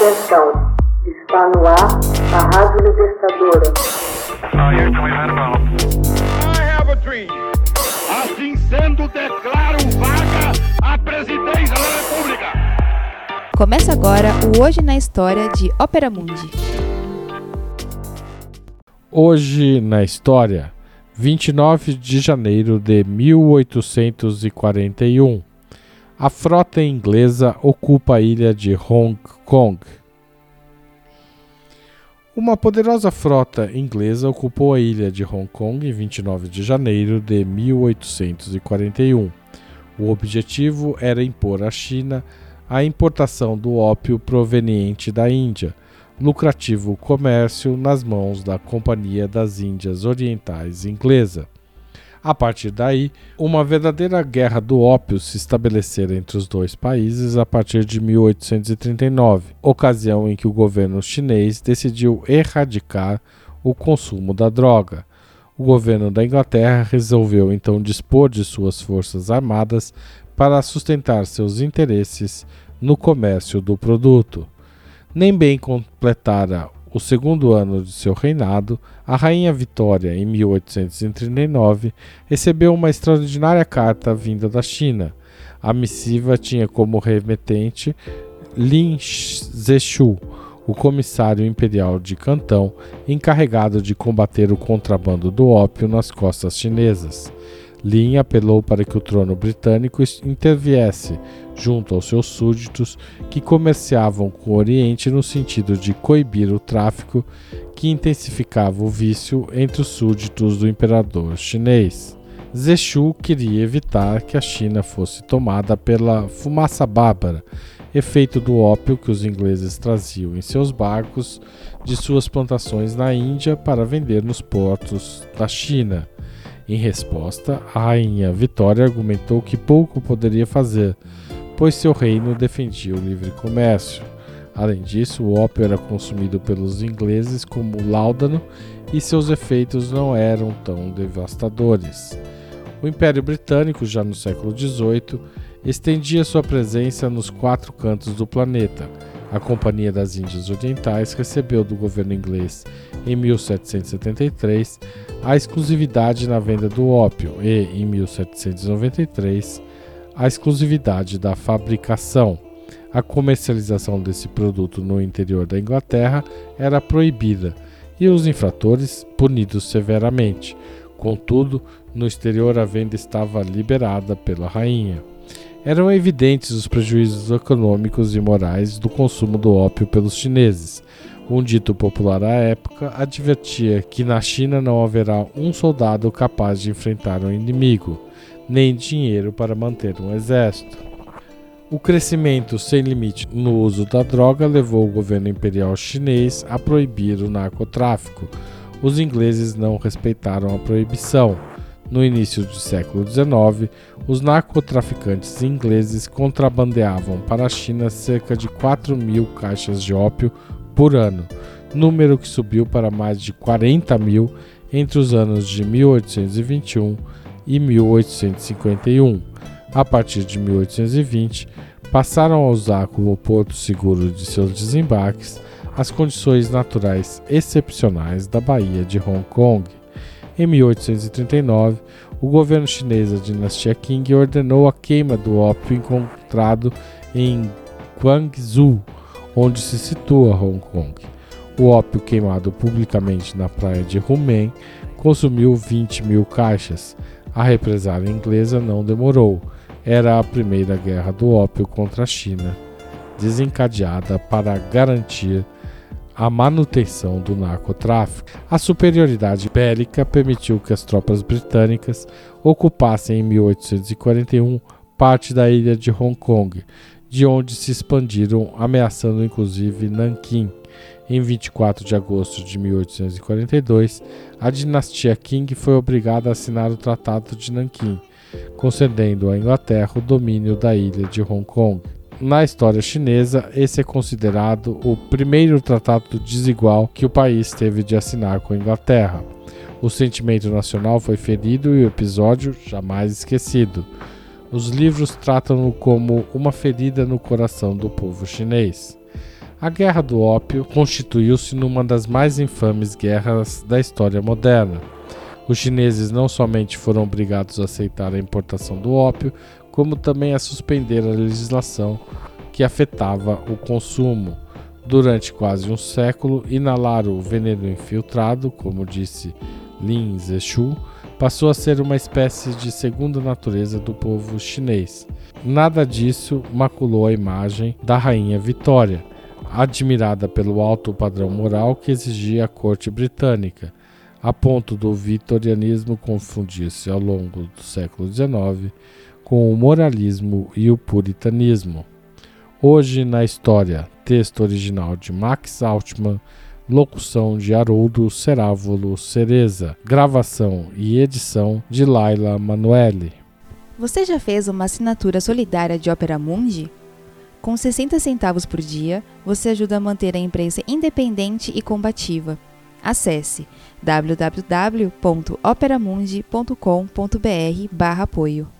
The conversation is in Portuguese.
Atenção, está no ar a Rádio Libertadora. Assim sendo, declaro vaga a presidência da República. Começa agora o Hoje na História de Ópera Mundi. Hoje na História, 29 de janeiro de 1841. A frota inglesa ocupa a ilha de Hong Kong. Uma poderosa frota inglesa ocupou a ilha de Hong Kong em 29 de janeiro de 1841. O objetivo era impor à China a importação do ópio proveniente da Índia, lucrativo comércio nas mãos da Companhia das Índias Orientais Inglesa. A partir daí, uma verdadeira guerra do ópio se estabelecera entre os dois países a partir de 1839, ocasião em que o governo chinês decidiu erradicar o consumo da droga. O governo da Inglaterra resolveu então dispor de suas forças armadas para sustentar seus interesses no comércio do produto. Nem bem completara o segundo ano de seu reinado, a rainha Vitória, em 1839, recebeu uma extraordinária carta vinda da China. A missiva tinha como remetente Lin Zexu, o comissário imperial de Cantão, encarregado de combater o contrabando do ópio nas costas chinesas. Lin apelou para que o trono britânico interviesse junto aos seus súditos que comerciavam com o Oriente no sentido de coibir o tráfico que intensificava o vício entre os súditos do imperador chinês. Zexu queria evitar que a China fosse tomada pela fumaça bárbara, efeito do ópio que os ingleses traziam em seus barcos de suas plantações na Índia para vender nos portos da China. Em resposta, a rainha Vitória argumentou que pouco poderia fazer, pois seu reino defendia o livre comércio. Além disso, o ópio era consumido pelos ingleses como láudano e seus efeitos não eram tão devastadores. O Império Britânico, já no século XVIII, estendia sua presença nos quatro cantos do planeta. A Companhia das Índias Orientais recebeu do governo inglês, em 1773, a exclusividade na venda do ópio e, em 1793, a exclusividade da fabricação. A comercialização desse produto no interior da Inglaterra era proibida e os infratores punidos severamente. Contudo, no exterior a venda estava liberada pela rainha. Eram evidentes os prejuízos econômicos e morais do consumo do ópio pelos chineses. Um dito popular à época advertia que na China não haverá um soldado capaz de enfrentar um inimigo, nem dinheiro para manter um exército. O crescimento sem limite no uso da droga levou o governo imperial chinês a proibir o narcotráfico. Os ingleses não respeitaram a proibição. No início do século XIX, os narcotraficantes ingleses contrabandeavam para a China cerca de 4 mil caixas de ópio por ano, número que subiu para mais de 40 mil entre os anos de 1821 e 1851. A partir de 1820, passaram a usar como porto seguro de seus desembarques as condições naturais excepcionais da Baía de Hong Kong. Em 1839, o governo chinês da dinastia Qing ordenou a queima do ópio encontrado em Guangzhou, onde se situa Hong Kong. O ópio queimado publicamente na praia de Humen consumiu 20 mil caixas. A represália inglesa não demorou. Era a primeira guerra do ópio contra a China, desencadeada para garantir a manutenção do narcotráfico. A superioridade bélica permitiu que as tropas britânicas ocupassem em 1841 parte da ilha de Hong Kong, de onde se expandiram, ameaçando inclusive Nanquim. Em 24 de agosto de 1842, a dinastia Qing foi obrigada a assinar o Tratado de Nanquim, concedendo à Inglaterra o domínio da ilha de Hong Kong. Na história chinesa, esse é considerado o primeiro tratado desigual que o país teve de assinar com a Inglaterra. O sentimento nacional foi ferido e o episódio jamais esquecido. Os livros tratam-no como uma ferida no coração do povo chinês. A Guerra do Ópio constituiu-se numa das mais infames guerras da história moderna. Os chineses não somente foram obrigados a aceitar a importação do ópio, como também a suspender a legislação que afetava o consumo. Durante quase um século, inalar o veneno infiltrado, como disse Lin Zexu, passou a ser uma espécie de segunda natureza do povo chinês. Nada disso maculou a imagem da rainha Vitória, admirada pelo alto padrão moral que exigia a corte britânica, a ponto do vitorianismo confundir-se ao longo do século XIX com o moralismo e o puritanismo. Hoje na história, texto original de Max Altman, locução de Haroldo Cerávulo Cereza, gravação e edição de Laila Manuelle. Você já fez uma assinatura solidária de Opera Mundi? Com 60 centavos por dia, você ajuda a manter a imprensa independente e combativa. Acesse www.operamundi.com.br/apoio.